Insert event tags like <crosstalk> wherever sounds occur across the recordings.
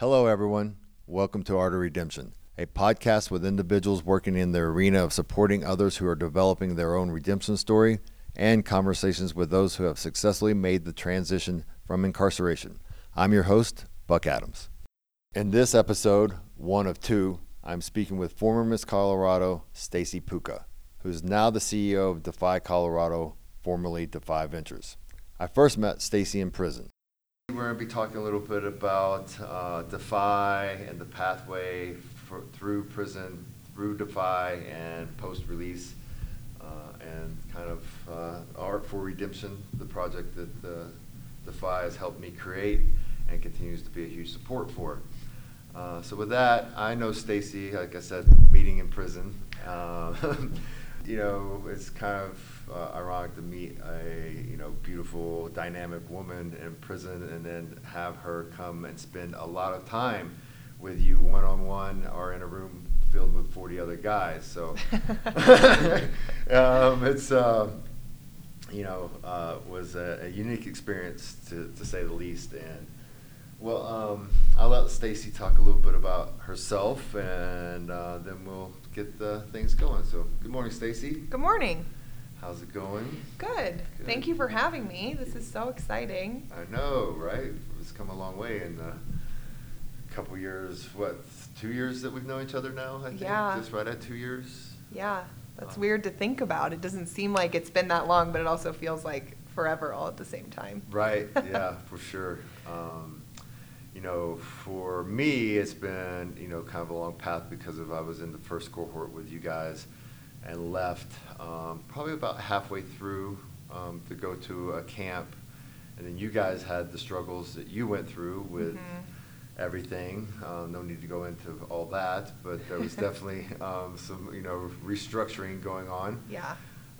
Hello, everyone. Welcome to Art of Redemption, a podcast with individuals working in the arena of supporting others who are developing their own redemption story and conversations with those who have successfully made the transition from incarceration. I'm your host, Buck Adams. In this episode, one of two, I'm speaking with former Miss Colorado, Stacy Putka, who's now the CEO of Defy Colorado, formerly Defy Ventures. I first met Stacy in prison. We're going to be talking a little bit about uh, Defy and the pathway for, through prison, through Defy, and post release, uh, and kind of uh, Art for Redemption, the project that uh, Defy has helped me create and continues to be a huge support for. Uh, so with that, I know Stacy, like I said, meeting in prison. Uh, <laughs> you know, it's kind of uh, ironic to meet a you know beautiful, dynamic woman in prison, and then have her come and spend a lot of time with you one on one or in a room filled with 40 other guys. So <laughs> <laughs> um, it's uh, you know uh, was a, a, unique experience to, to say the least. And well, um, I'll let Stacy talk a little bit about herself, and uh, then we'll get the things going. So, good morning, Stacy. Good morning. How's it going? Good. Good. Thank you for having me. This is so exciting. I know, right? It's come a long way in a couple years. What, two years that we've known each other now? I think yeah. Just right at two years. Yeah, that's uh, weird to think about. It doesn't seem like it's been that long, but it also feels like forever all at the same time. Right. <laughs> Yeah, for sure. Um, you know, for me, it's been you know kind of a long path because of I was in the first cohort with you guys and left um, probably about halfway through um, to go to a camp. And then you guys had the struggles that you went through with mm-hmm. everything. Uh, no need to go into all that, but there was <laughs> definitely um, some, you know, restructuring going on. Yeah.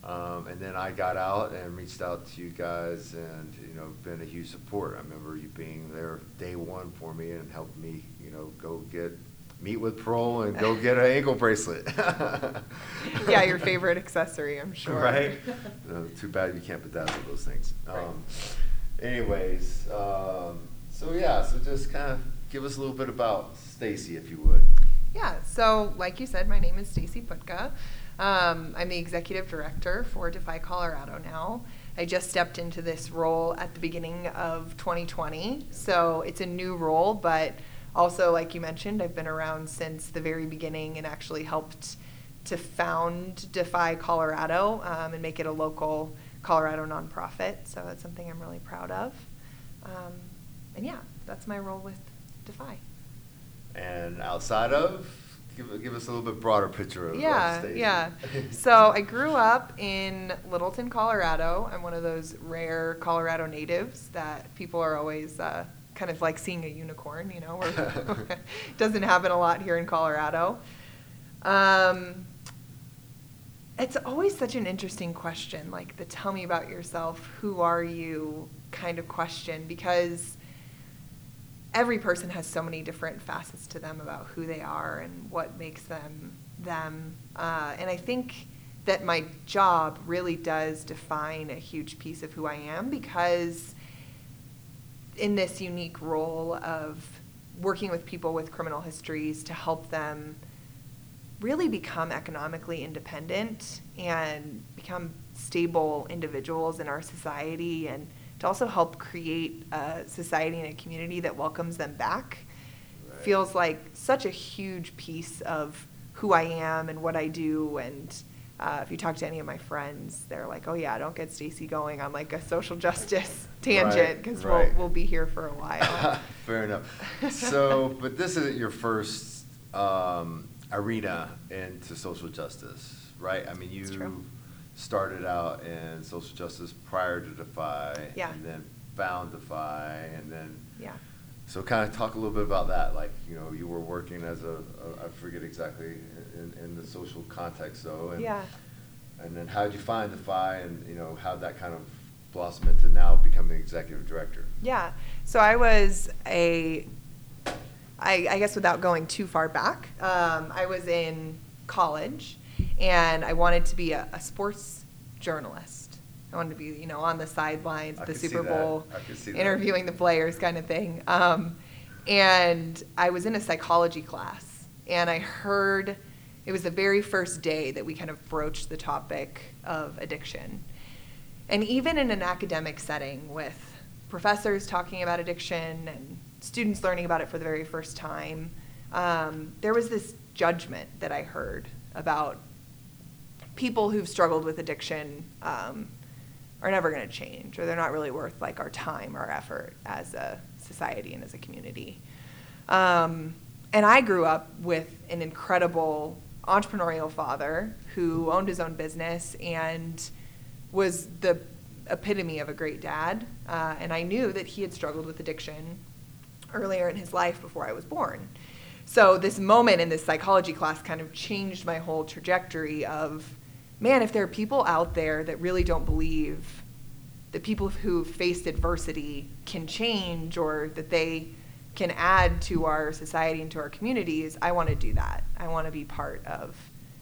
Um, and then I got out and reached out to you guys, and you know, been a huge support. I remember you being there day one for me and helped me, you know, go get meet with parole and go get an ankle bracelet. <laughs> yeah, your favorite accessory, I'm sure. Right? <laughs> No, too bad you can't bedazzle those things. Right. Um, anyways, um, so yeah, so just kind of give us a little bit about Stacy, if you would. Yeah, so like you said, my name is Stacy Putka. Um, I'm the executive director for Defy Colorado now. I just stepped into this role at the beginning of 2020, so it's a new role, but also, like you mentioned, I've been around since the very beginning and actually helped to found Defy Colorado um, and make it a local Colorado nonprofit. So that's something I'm really proud of. Um, and yeah, that's my role with Defy. And outside of, give, give us a little bit broader picture of yeah, yeah. <laughs> so I grew up in Littleton, Colorado. I'm one of those rare Colorado natives that people are always uh, kind of like seeing a unicorn, you know, <laughs> <laughs> it doesn't happen a lot here in Colorado. Um, it's always such an interesting question, like the tell me about yourself, who are you kind of question, because every person has so many different facets to them about who they are and what makes them them. Uh, and I think that my job really does define a huge piece of who I am because in this unique role of working with people with criminal histories to help them really become economically independent and become stable individuals in our society and to also help create a society and a community that welcomes them back right. feels like such a huge piece of who I am and what I do and uh, if you talk to any of my friends, they're like, "Oh yeah, don't get Stacy going on like a social <laughs> justice tangent because right, right. we'll we'll be here for a while." <laughs> Fair enough. So, <laughs> but this isn't your first um, arena into social justice, right? I mean, you started out in social justice prior to Defy, yeah. and then found Defy, and then yeah. So kind of talk a little bit about that. Like, you know, you were working as a, a I forget exactly in, in the social context though. And, yeah. And then how did you find Defy and, you know, how that kind of blossom into now becoming executive director? Yeah. So I was a, I, I guess without going too far back, um, I was in college and I wanted to be a, a sports journalist. I wanted to be, you know, on the sidelines, I the Super Bowl, interviewing the players, kind of thing. Um, And I was in a psychology class, and I heard it was the very first day that we kind of broached the topic of addiction. And even in an academic setting with professors talking about addiction and students learning about it for the very first time, um, there was this judgment that I heard about people who've struggled with addiction um, are never going to change, or they're not really worth like our time, our effort as a society and as a community. Um, and I grew up with an incredible entrepreneurial father who owned his own business and was the epitome of a great dad. Uh, and I knew that he had struggled with addiction earlier in his life before I was born. So this moment in this psychology class kind of changed my whole trajectory of, man, if there are people out there that really don't believe that people who faced adversity can change or that they can add to our society and to our communities, I want to do that. I want to be part of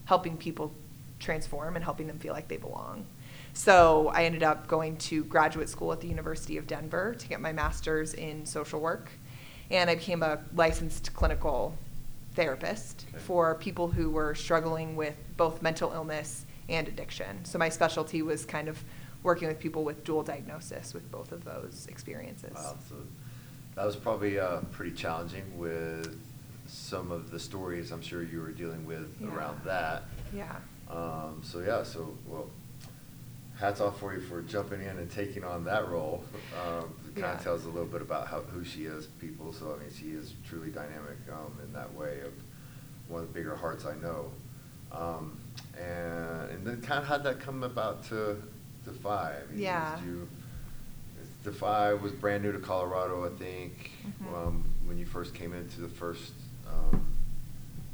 helping people transform and helping them feel like they belong. So I ended up going to graduate school at the University of Denver to get my master's in social work and I became a licensed clinical therapist okay. for people who were struggling with both mental illness and addiction. So my specialty was kind of working with people with dual diagnosis with both of those experiences. Wow, so that was probably uh, pretty challenging with some of the stories I'm sure you were dealing with yeah. around that. Yeah. Um, so yeah, so well, hats off for you for jumping in and taking on that role. <laughs> Um, it kind of tells a little bit about how, who she is, people. So I mean, she is truly dynamic um, in that way of one of the bigger hearts I know. Um, and, and then kind of how'd that come about to Defy? I mean, yeah. You, Defy was brand new to Colorado, I think, mm-hmm. um, when you first came into the first um,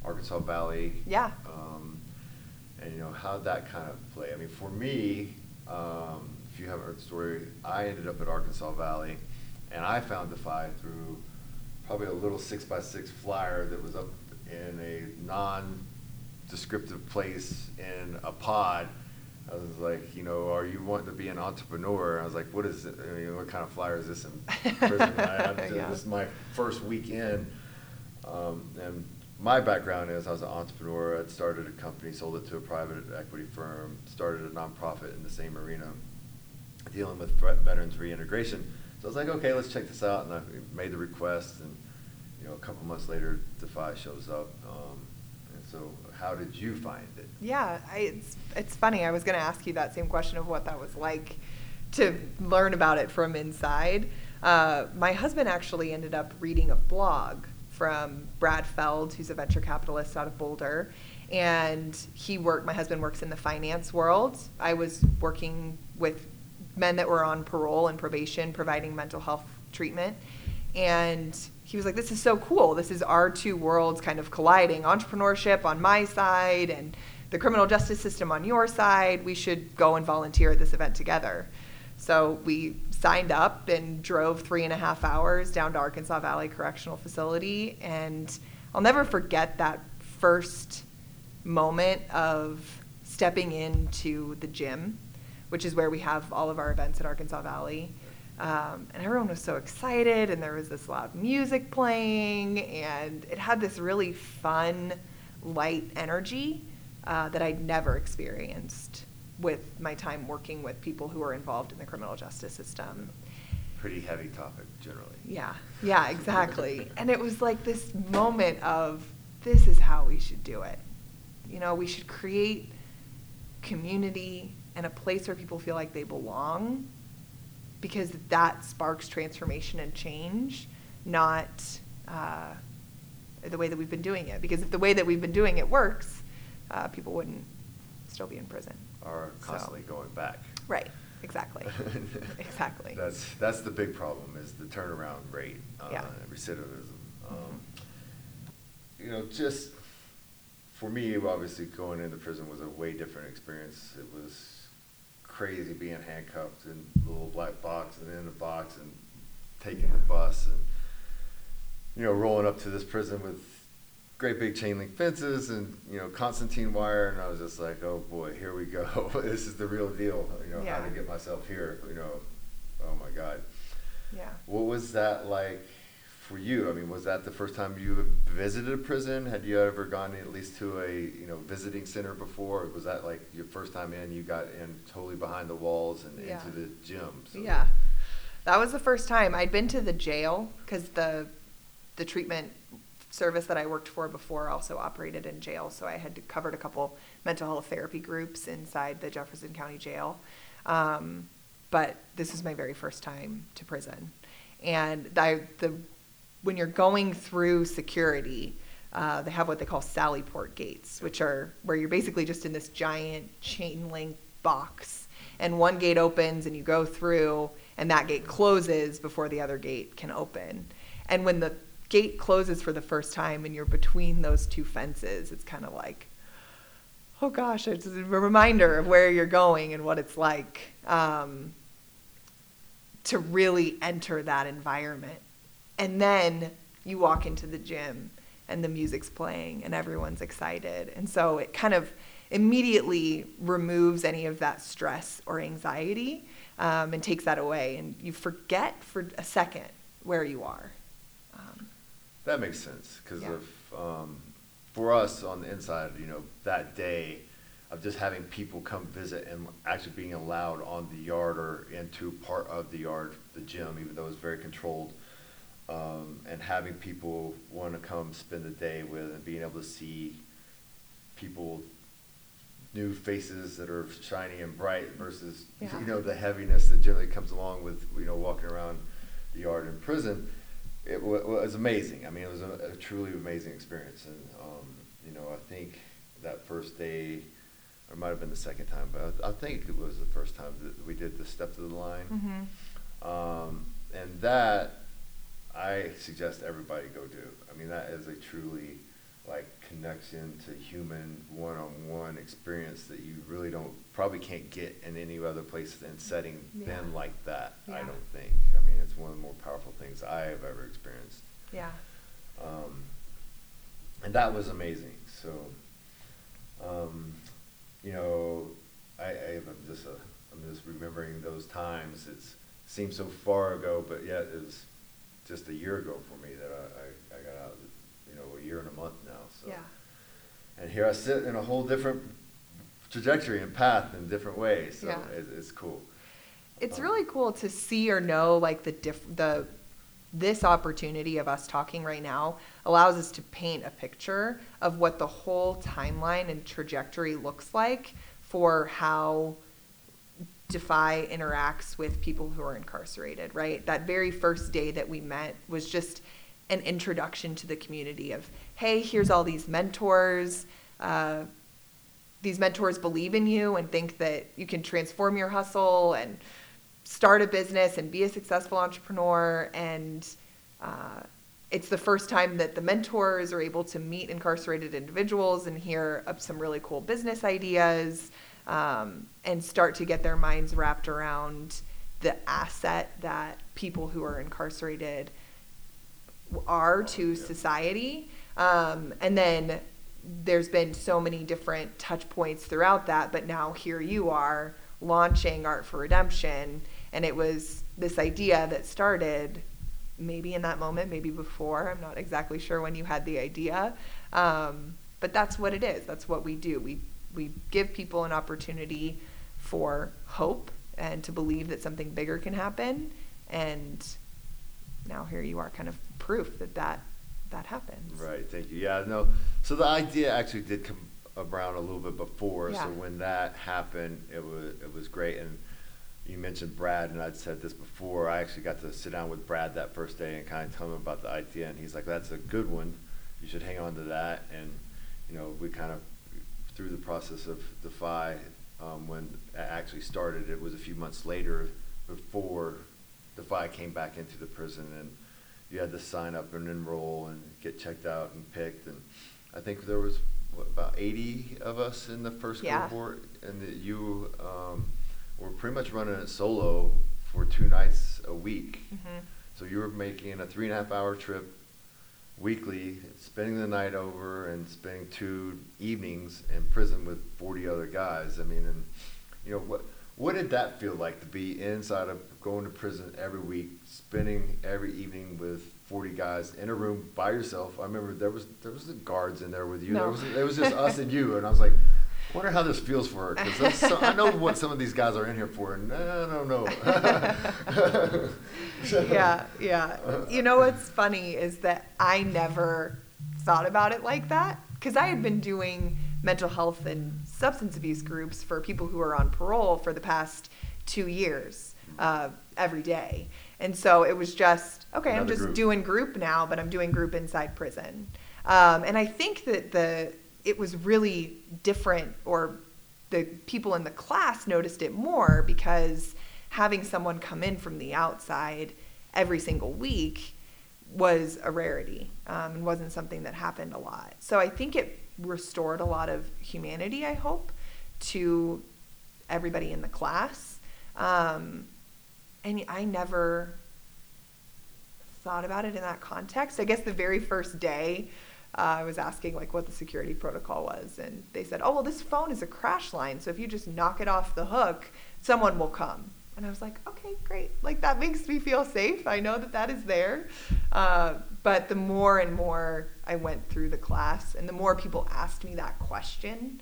Arkansas Valley. Yeah. Um, and you know how that kind of play. I mean, for me, um, if you haven't heard the story, I ended up at Arkansas Valley, and I found Defy through probably a little six by six flyer that was up in a non-descriptive place in a pod. I was like, you know, are you wanting to be an entrepreneur? I was like, what is it? I mean, what kind of flyer is this in prison? <laughs> I, yeah. This is my first weekend, um, and my background is I was an entrepreneur. I'd started a company, sold it to a private equity firm, started a nonprofit in the same arena, dealing with veterans reintegration. So I was like, okay, let's check this out, and I made the request, and you know, a couple months later, Defy shows up. Um, and so, how did you find it? Yeah, I, it's it's funny. I was going to ask you that same question of what that was like to learn about it from inside. Uh, my husband actually ended up reading a blog from Brad Feld, who's a venture capitalist out of Boulder. And he worked, my husband works in the finance world. I was working with men that were on parole and probation, providing mental health treatment. And he was like, This is so cool. This is our two worlds kind of colliding entrepreneurship on my side and the criminal justice system on your side. We should go and volunteer at this event together. So we signed up and drove three and a half hours down to Arkansas Valley Correctional Facility. And I'll never forget that first moment of stepping into the gym, which is where we have all of our events at Arkansas Valley. Um, and everyone was so excited, and there was this loud music playing, and it had this really fun, light energy uh, that I'd never experienced with my time working with people who are involved in the criminal justice system. Pretty heavy topic generally. Yeah, yeah, <laughs> exactly. and it was like this moment of this is how we should do it. You know, we should create community and a place where people feel like they belong because that sparks transformation and change, not uh, the way that we've been doing it. Because if the way that we've been doing it works, uh, people wouldn't still be in prison are constantly going back. Right. Exactly. <laughs> exactly. That's that's the big problem is the turnaround rate, uh, yeah. recidivism. Um, mm-hmm. You know, just for me, obviously going into prison was a way different experience. It was crazy being handcuffed in a little black box and in a box and taking the bus and you know rolling up to this prison with great big chain link fences and you know Constantine wire, and I was just like, oh boy, here we go. <laughs> this is the real deal. You know yeah. how to get myself here. You know, oh my god. Yeah. What was that like for you, I mean, was that the first time you visited a prison? Had you ever gone at least to a you know visiting center before? Was that like your first time in? You got in totally behind the walls and Yeah. into the gym. So Yeah, that was the first time I'd been to the jail because the the treatment service that I worked for before also operated in jail, so I had covered a couple mental health therapy groups inside the Jefferson County Jail. Um, but this is my very first time to prison, and I, the when you're going through security. Uh, they have what they call Sallyport gates, which are where you're basically just in this giant chain link box and one gate opens and you go through and that gate closes before the other gate can open and when the gate closes for the first time and you're between those two fences it's kind of like oh gosh it's a reminder of where you're going and what it's like um, to really enter that environment. And then you walk into the gym and the music's playing and everyone's excited. And so it kind of immediately removes any of that stress or anxiety um, and takes that away. And you forget for a second where you are That makes sense because Yeah. of um, for us on the inside, you know, that day of just having people come visit and actually being allowed on the yard or into part of the yard, the gym, even though it's very controlled, um, and having people want to come spend the day with and being able to see people new faces that are shiny and bright versus Yeah. you know the heaviness that generally comes along with you know walking around the yard in prison it wa- was amazing i mean it was a, a truly amazing experience and um, you know i think that first day or it might have been the second time but i, I think it was the first time that we did the step to the line mhm. um, and that I suggest everybody go do. I mean, that is a truly like connection to human one-on-one experience that you really don't probably can't get in any other place and setting Yeah. then like that. I don't think. I mean, it's one of the more powerful things I have ever experienced. yeah Um, and that was amazing. So, um, you know, I, I am just, uh, I'm just remembering those times. It's seems so far ago, but yet it was just a year ago for me that I, I, I got out. You know, a year and a month. So, yeah and here I sit in a whole different trajectory and path in different ways. So Yeah. it's, it's cool. it's Um, really cool to see or know like the diff- the this opportunity of us talking right now allows us to paint a picture of what the whole timeline and trajectory looks like for how Defy interacts with people who are incarcerated, right? That very first day that we met was just an introduction to the community of, hey, here's all these mentors. Uh, these mentors believe in you and think that you can transform your hustle and start a business and be a successful entrepreneur. And uh, it's the first time that the mentors are able to meet incarcerated individuals and hear of some really cool business ideas um, and start to get their minds wrapped around the asset that people who are incarcerated are to Yeah. society. Um, and then there's been so many different touch points throughout that, but now here you are launching Art for Redemption. And it was this idea that started maybe in that moment, maybe before. I'm not exactly sure when you had the idea. Um, but that's what it is. That's what we do. We, we give people an opportunity for hope and to believe that something bigger can happen. And now here you are, kind of proof that that, that happens. Right, thank you. Yeah, no. So the idea actually did come around a little bit before. Yeah. So when that happened, it was it was great. And you mentioned Brad, and I'd said this before. I actually got to sit down with Brad that first day and kind of tell him about the idea, and he's like, "That's a good one. You should hang on to that." And you know, we kind of through the process of Defy, um, when it actually started, it was a few months later before Defy came back into the prison and you had to sign up and enroll and get checked out and picked and I think there was what, about 80 of us in the first Yeah. cohort and you um, were pretty much running it solo for two nights a week. Mhm. So you were making a three and a half hour trip weekly, spending the night over and spending two evenings in prison with 40 other guys. I mean, and you know what? What did that feel like to be inside of going to prison every week, spending every evening with forty guys in a room by yourself. I remember there was there was the guards in there with you. No. There was it was just <laughs> us and you, and I was like. I wonder how this feels for her because so, I know what some of these guys are in here for, and I don't know. <laughs> <laughs> yeah, yeah. You know what's funny is that I never thought about it like that because I had been doing mental health and substance abuse groups for people who are on parole for the past two years uh, every day. And so it was just, okay, I'm just group. doing group now, but I'm doing group inside prison. Um, and I think that the it was really different or the people in the class noticed it more because having someone come in from the outside every single week was a rarity um, and wasn't something that happened a lot. So I think it restored a lot of humanity, I hope, to everybody in the class. Um, and I never thought about it in that context. I guess the very first day, uh, I was asking like what the security protocol was, and they said, "Oh, well, this phone is a crash line, so if you just knock it off the hook, someone will come." And I was like, "Okay, great. Like that makes me feel safe. I know that that is there." Uh, but the more and more I went through the class, and the more people asked me that question,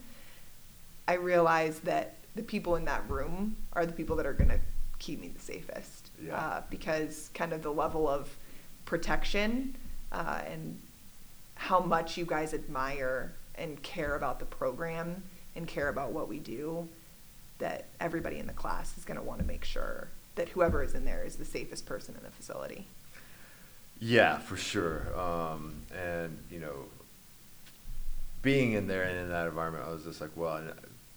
I realized that the people in that room are the people that are going to keep me the safest. Yeah. Uh, because kind of the level of protection uh, and how much you guys admire and care about the program and care about what we do, that everybody in the class is going to want to make sure that whoever is in there is the safest person in the facility. Yeah, for sure. Um, and you know, being in there and in that environment, I was just like, well,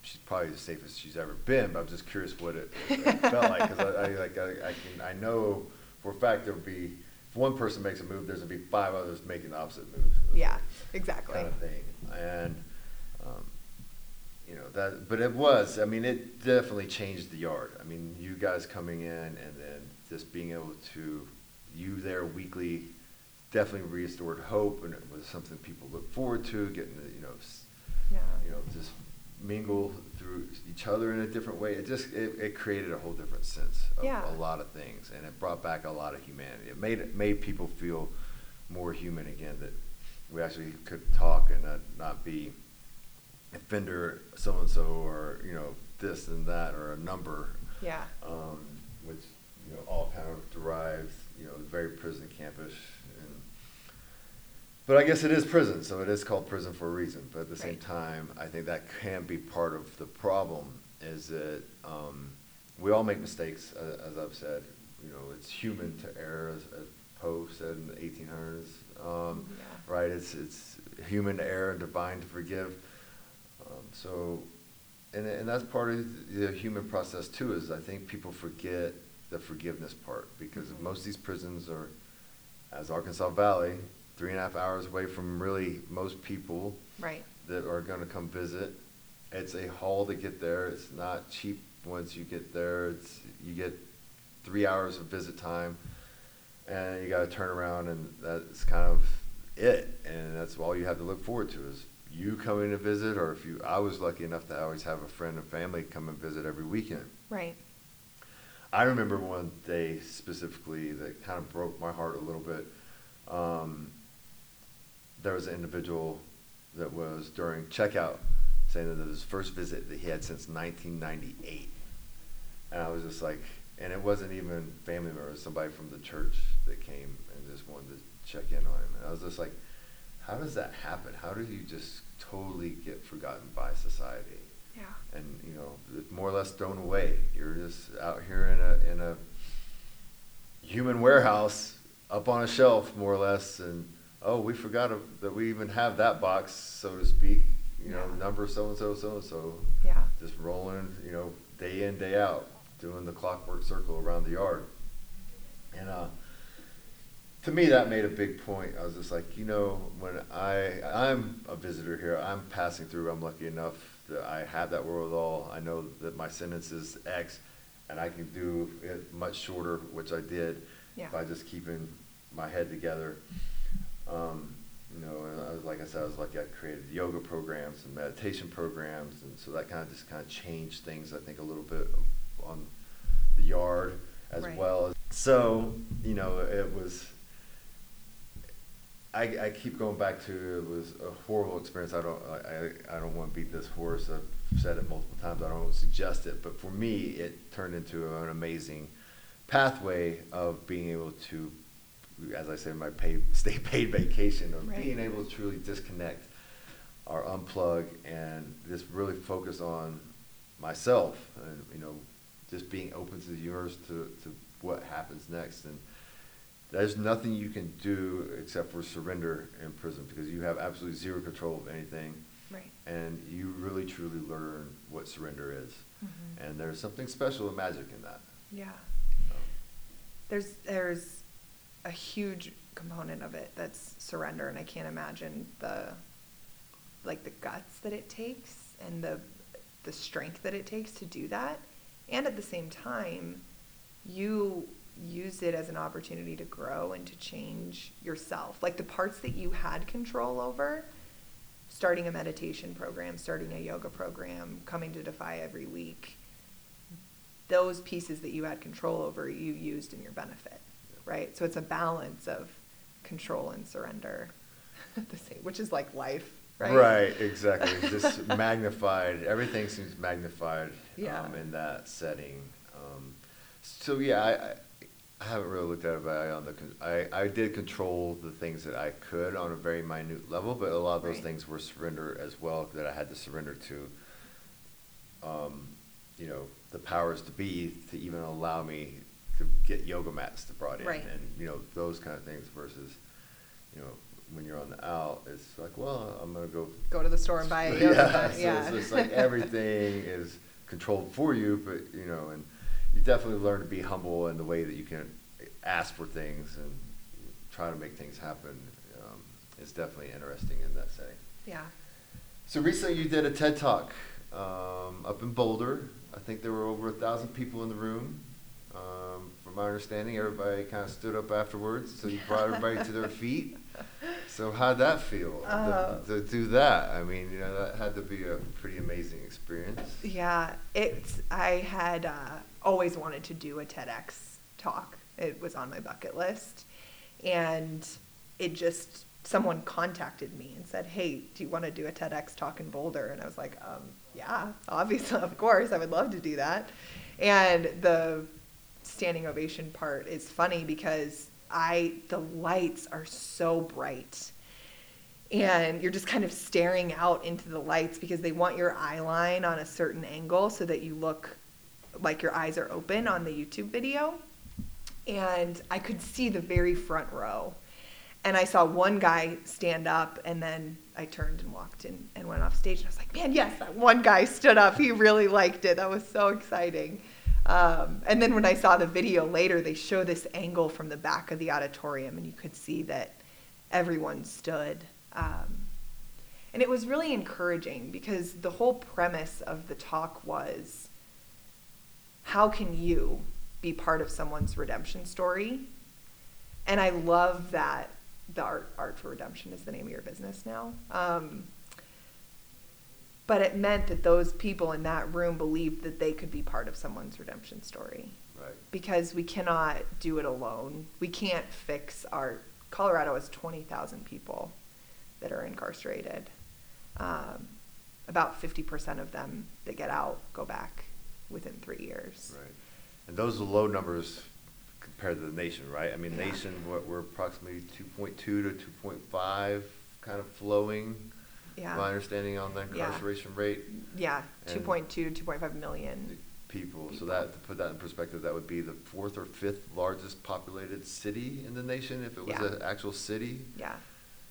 she's probably the safest she's ever been. But I'm just curious what it, it <laughs> felt like because I, I like I, I can I know for a fact there will be if one person makes a move, there's gonna be five others making the opposite move. Yeah, exactly. Kind of thing, and um, you know that. But it was. I mean, it definitely changed the yard. I mean, you guys coming in and then just being able to you there weekly definitely restored hope, and it was something people look forward to. Getting you know, Yeah. you know, just mingle through each other in a different way. It just it, it created a whole different sense of Yeah. a lot of things, and it brought back a lot of humanity. It made it made people feel more human again. That we actually could talk and not, not be offender so and so or you know this and that or a number, Yeah. um, which you know all kind of derives you know very prison campish. But I guess it is prison, so it is called prison for a reason. But at the same Right. time, I think that can be part of the problem. Is that um, we all make mistakes, uh, as I've said. You know, it's human to err, as, as Poe said in the 1800s. Um, Yeah. Right? It's it's human to err and divine to forgive. Um, so, and and that's part of the human process too. Is I think people forget the forgiveness part because Mhm. most of these prisons are, as Arkansas Valley, three and a half hours away from really most people Right. that are going to come visit. It's a haul to get there. It's not cheap once you get there. It's you get three hours of visit time, and you got to turn around, and that's kind of it. And that's all you have to look forward to is you coming to visit, or if you. I was lucky enough to always have a friend and family come and visit every weekend. Right. I remember one day specifically that kind of broke my heart a little bit. Um, there was an individual that was during checkout saying that it was his first visit that he had since 1998. And I was just like, and it wasn't even family member, it was somebody from the church that came and just wanted to check in on him. And I was just like, how does that happen? How do you just totally get forgotten by society? Yeah. and you know it's more or less thrown away. You're just out here in a in a human warehouse up on a shelf, more or less, and oh, we forgot of- that we even have that box, so to speak. You know, Yeah. number so and so, so and so, Yeah. just rolling. You know, day in day out, doing the clockwork circle around the yard, and uh. To me, that made a big point. I was just like, you know, when I I'm a visitor here, I'm passing through. I'm lucky enough that I have that wherewithal. I know that my sentence is X, and I can do it much shorter, which I did Yeah. by just keeping my head together. Um, you know, and I was like I said, I was lucky. I created yoga programs and meditation programs, and so that kind of just kind of changed things. I think a little bit on the yard as Right. well. So you know, it was I, I keep going back to it was a horrible experience. I don't I, I don't want to beat this horse. I've said it multiple times. I don't suggest it, but for me, it turned into an amazing pathway of being able to, as I said, my paid <laughs> stay paid vacation of Right. being able to truly disconnect or unplug and just really focus on myself and you know just being open to the universe to, to what happens next and there's nothing you can do except for surrender in prison because you have absolutely zero control of anything Right. and you really truly learn what surrender is Mhm. and there's something special and magic in that Yeah. Um, There's there's a huge component of it that's surrender, and I can't imagine the like the guts that it takes and the the strength that it takes to do that. And at the same time, you use it as an opportunity to grow and to change yourself. Like the parts that you had control over, starting a meditation program, starting a yoga program, coming to Defy every week, those pieces that you had control over, you used in your benefit, right? So it's a balance of control and surrender, <laughs> at the same, which is like life, right? Right, exactly. <laughs> Just magnified. Everything seems magnified Yeah. um, in that setting. Um, so yeah, I, I, haven't really looked at it, but I on the con- I, I did control the things that I could on a very minute level, but a lot of those Right. things were surrender as well that I had to surrender to. Um, you know, the powers to be to even allow me to get yoga mats to brought in, Right. and you know those kind of things versus, you know, when you're on the out, it's like, well, I'm gonna go Go to the store and buy a <laughs> yoga yeah, mat, so it's just like everything <laughs> is controlled for you, but you know, and you definitely learn to be humble in the way that you can ask for things and try to make things happen. Um, it's definitely interesting in that setting. Yeah. So recently, you did a TED Talk um, up in Boulder. I think there were over a thousand people in the room. Um, from my understanding, everybody kind of stood up afterwards, so you brought everybody to their feet. <laughs> So how'd that feel Uh, to, to do that? I mean, you know, that had to be a pretty amazing experience. Yeah, it's. I had uh, always wanted to do a TEDx talk. It was on my bucket list, and it just someone contacted me and said, "Hey, do you want to do a TEDx talk in Boulder?" And I was like, um, "Yeah, obviously, <laughs> of course, I would love to do that." And the standing ovation part is funny because I the lights are so bright and you're just kind of staring out into the lights because they want your eye line on a certain angle so that you look like your eyes are open on the YouTube video. And I could see the very front row. And I saw one guy stand up, and then I turned and walked in and went off stage. And I was like, man, yes, that one guy stood up. He really liked it. That was so exciting. Um, and then when I saw the video later, they show this angle from the back of the auditorium, and you could see that everyone stood. Um, and it was really encouraging because the whole premise of the talk was how can you be part of someone's redemption story? And I love that the art, art for redemption is the name of your business now. Um, but it meant that those people in that room believed that they could be part of someone's redemption story Right. because we cannot do it alone. We can't fix our. Colorado has 20,000 people that are incarcerated. Um, about 50% of them that get out go back within three years. Right. And those are low numbers compared to the nation, right? I mean, Yeah. nation, what, we're approximately 2.2 to 2.5 kind of flowing. Yeah. My understanding on the Yeah. incarceration rate. Yeah, And- 2.2, 2.5 million. people. So that to put that in perspective, that would be the fourth or fifth largest populated city in the nation if it was Yeah. an actual city. Yeah.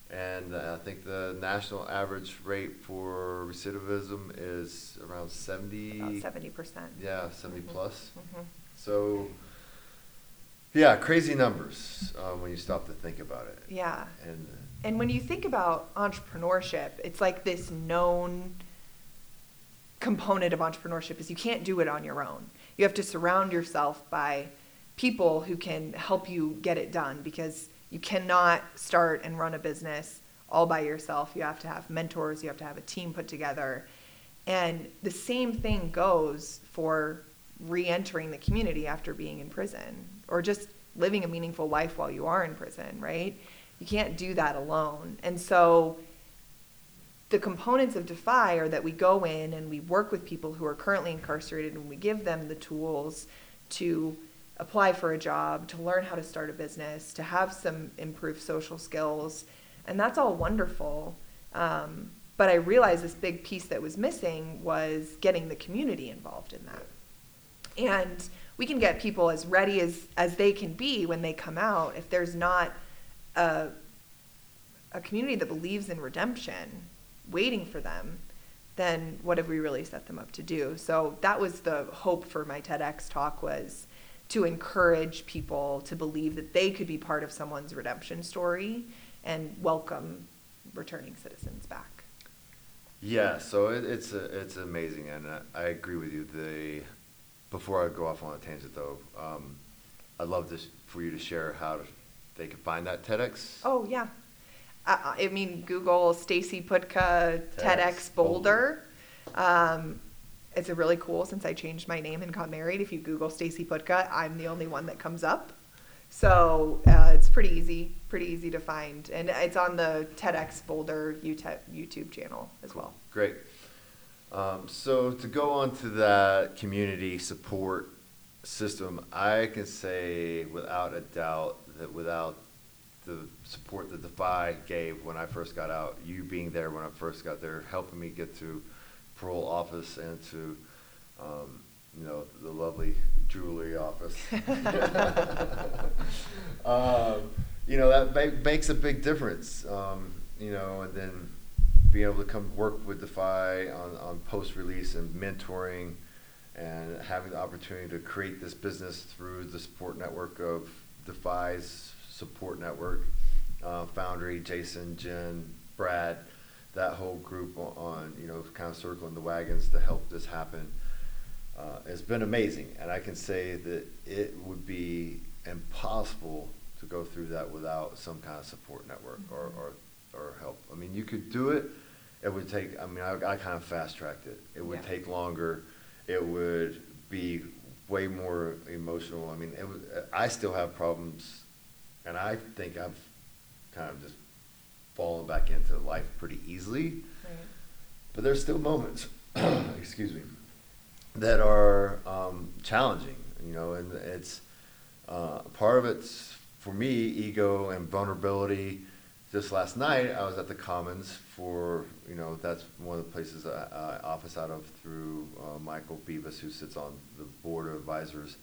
And uh, I think the national average rate for recidivism is around seventy. About 70%. Yeah, 70 Mhm. plus. Mhm. So, yeah, crazy numbers uh, when you stop to think about it. Yeah. And And when you think about entrepreneurship, it's like this known component of entrepreneurship is you can't do it on your own. You have to surround yourself by people who can help you get it done because you cannot start and run a business all by yourself. You have to have mentors, you have to have a team put together. And the same thing goes for re-entering the community after being in prison or just living a meaningful life while you are in prison, right? You can't do that alone. And so the components of Defy are that we go in and we work with people who are currently incarcerated and we give them the tools to apply for a job, to learn how to start a business, to have some improved social skills. And that's all wonderful. Um, but I realized this big piece that was missing was getting the community involved in that. And we can get people as ready as, as they can be when they come out. If there's not a, a community that believes in redemption waiting for them, then what have we really set them up to do? So that was the hope for my TEDx talk was to encourage people to believe that they could be part of someone's redemption story and welcome returning citizens back. Yeah, so it, it's a, it's amazing, and I, I agree with you. The before I go off on a tangent, though, um, I'd love this for you to share how to, they can find that TEDx. Oh yeah, uh, I mean Google Stacy Putka TEDx, TEDx Boulder. Boulder. Um, it's a really cool since I changed my name and got married. If you Google Stacy Putka, I'm the only one that comes up. So uh, it's pretty easy, pretty easy to find, and it's on the TEDx Boulder YouTube channel as well. Great. Um, so to go on to that community support system, I can say without a doubt that without the support that Defy gave when I first got out, you being there when I first got there, helping me get to parole office and to um, you know, the lovely jewelry office. <laughs> <laughs> um, you know, that ma- makes a big difference. Um, you know, and then being able to come work with Defy on, on post release and mentoring and having the opportunity to create this business through the support network of Defy's support network, uh, Foundry, Jason, Jen, Brad, that whole group on, you know, kind of circling the wagons to help this happen uh, has been amazing. And I can say that it would be impossible to go through that without some kind of support network or, or, or help. I mean, you could do it. It would take, I mean, I, I kind of fast tracked it. It would yeah. take longer. It would be way more emotional. I mean, it was, I still have problems, and I think I've kind of just fallen back into life pretty easily. Right. But there's still moments, <clears throat> excuse me, that are um, challenging, you know, and it's uh, part of it's for me ego and vulnerability. Just last night, I was at the Commons for you know that's one of the places I, I office out of through uh, Michael Beavis, who sits on the board of advisors,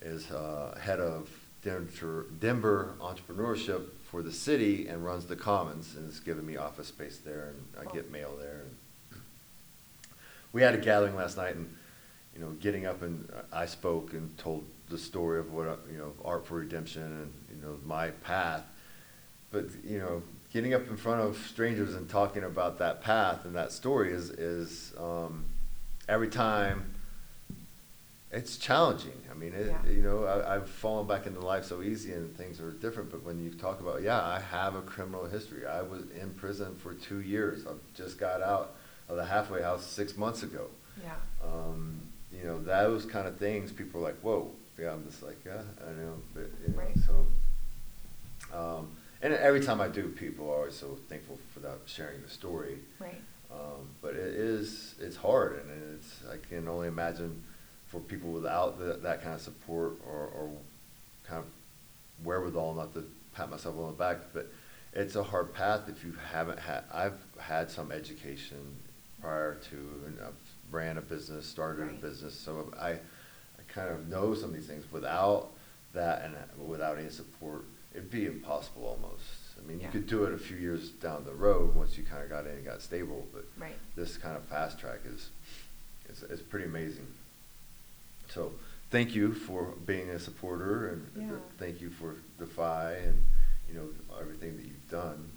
is uh, head of Denver, Denver entrepreneurship for the city and runs the Commons and has given me office space there and I get mail there. We had a gathering last night and you know, getting up and I spoke and told the story of what you know, art for redemption and you know my path. But you know, getting up in front of strangers and talking about that path and that story is is um, every time it's challenging. I mean, it, yeah. you know, I, have fallen back into life so easy and things are different. But when you talk about, yeah, I have a criminal history. I was in prison for two years. I just got out of the halfway house six months ago. Yeah. Um, you know, those kind of things, people are like, whoa. Yeah, I'm just like, yeah, I know. But, you know, right. So, um, and every time I do, people are always so thankful for that sharing the story. Right. Um, but it is, it's hard, and it's, I can only imagine for people without the, that kind of support or, or kind of wherewithal, not to pat myself on the back, but it's a hard path if you haven't had, I've had some education prior to, and I've ran a business, started right. a business, so I, I kind of know some of these things. Without that and without any support, it'd be impossible almost. I mean, yeah. you could do it a few years down the road once you kind of got in and got stable, but right. this kind of fast track is, is, is pretty amazing. So thank you for being a supporter and yeah. thank you for Defy and you know everything that you've done.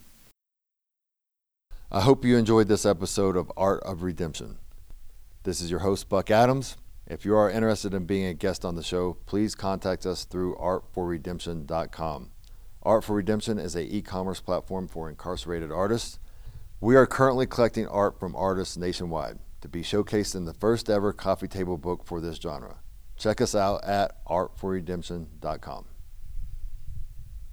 I hope you enjoyed this episode of Art of Redemption. This is your host, Buck Adams. If you are interested in being a guest on the show, please contact us through artforredemption.com. Art for Redemption is a e-commerce platform for incarcerated artists. We are currently collecting art from artists nationwide to be showcased in the first ever coffee table book for this genre. Check us out at artforredemption.com.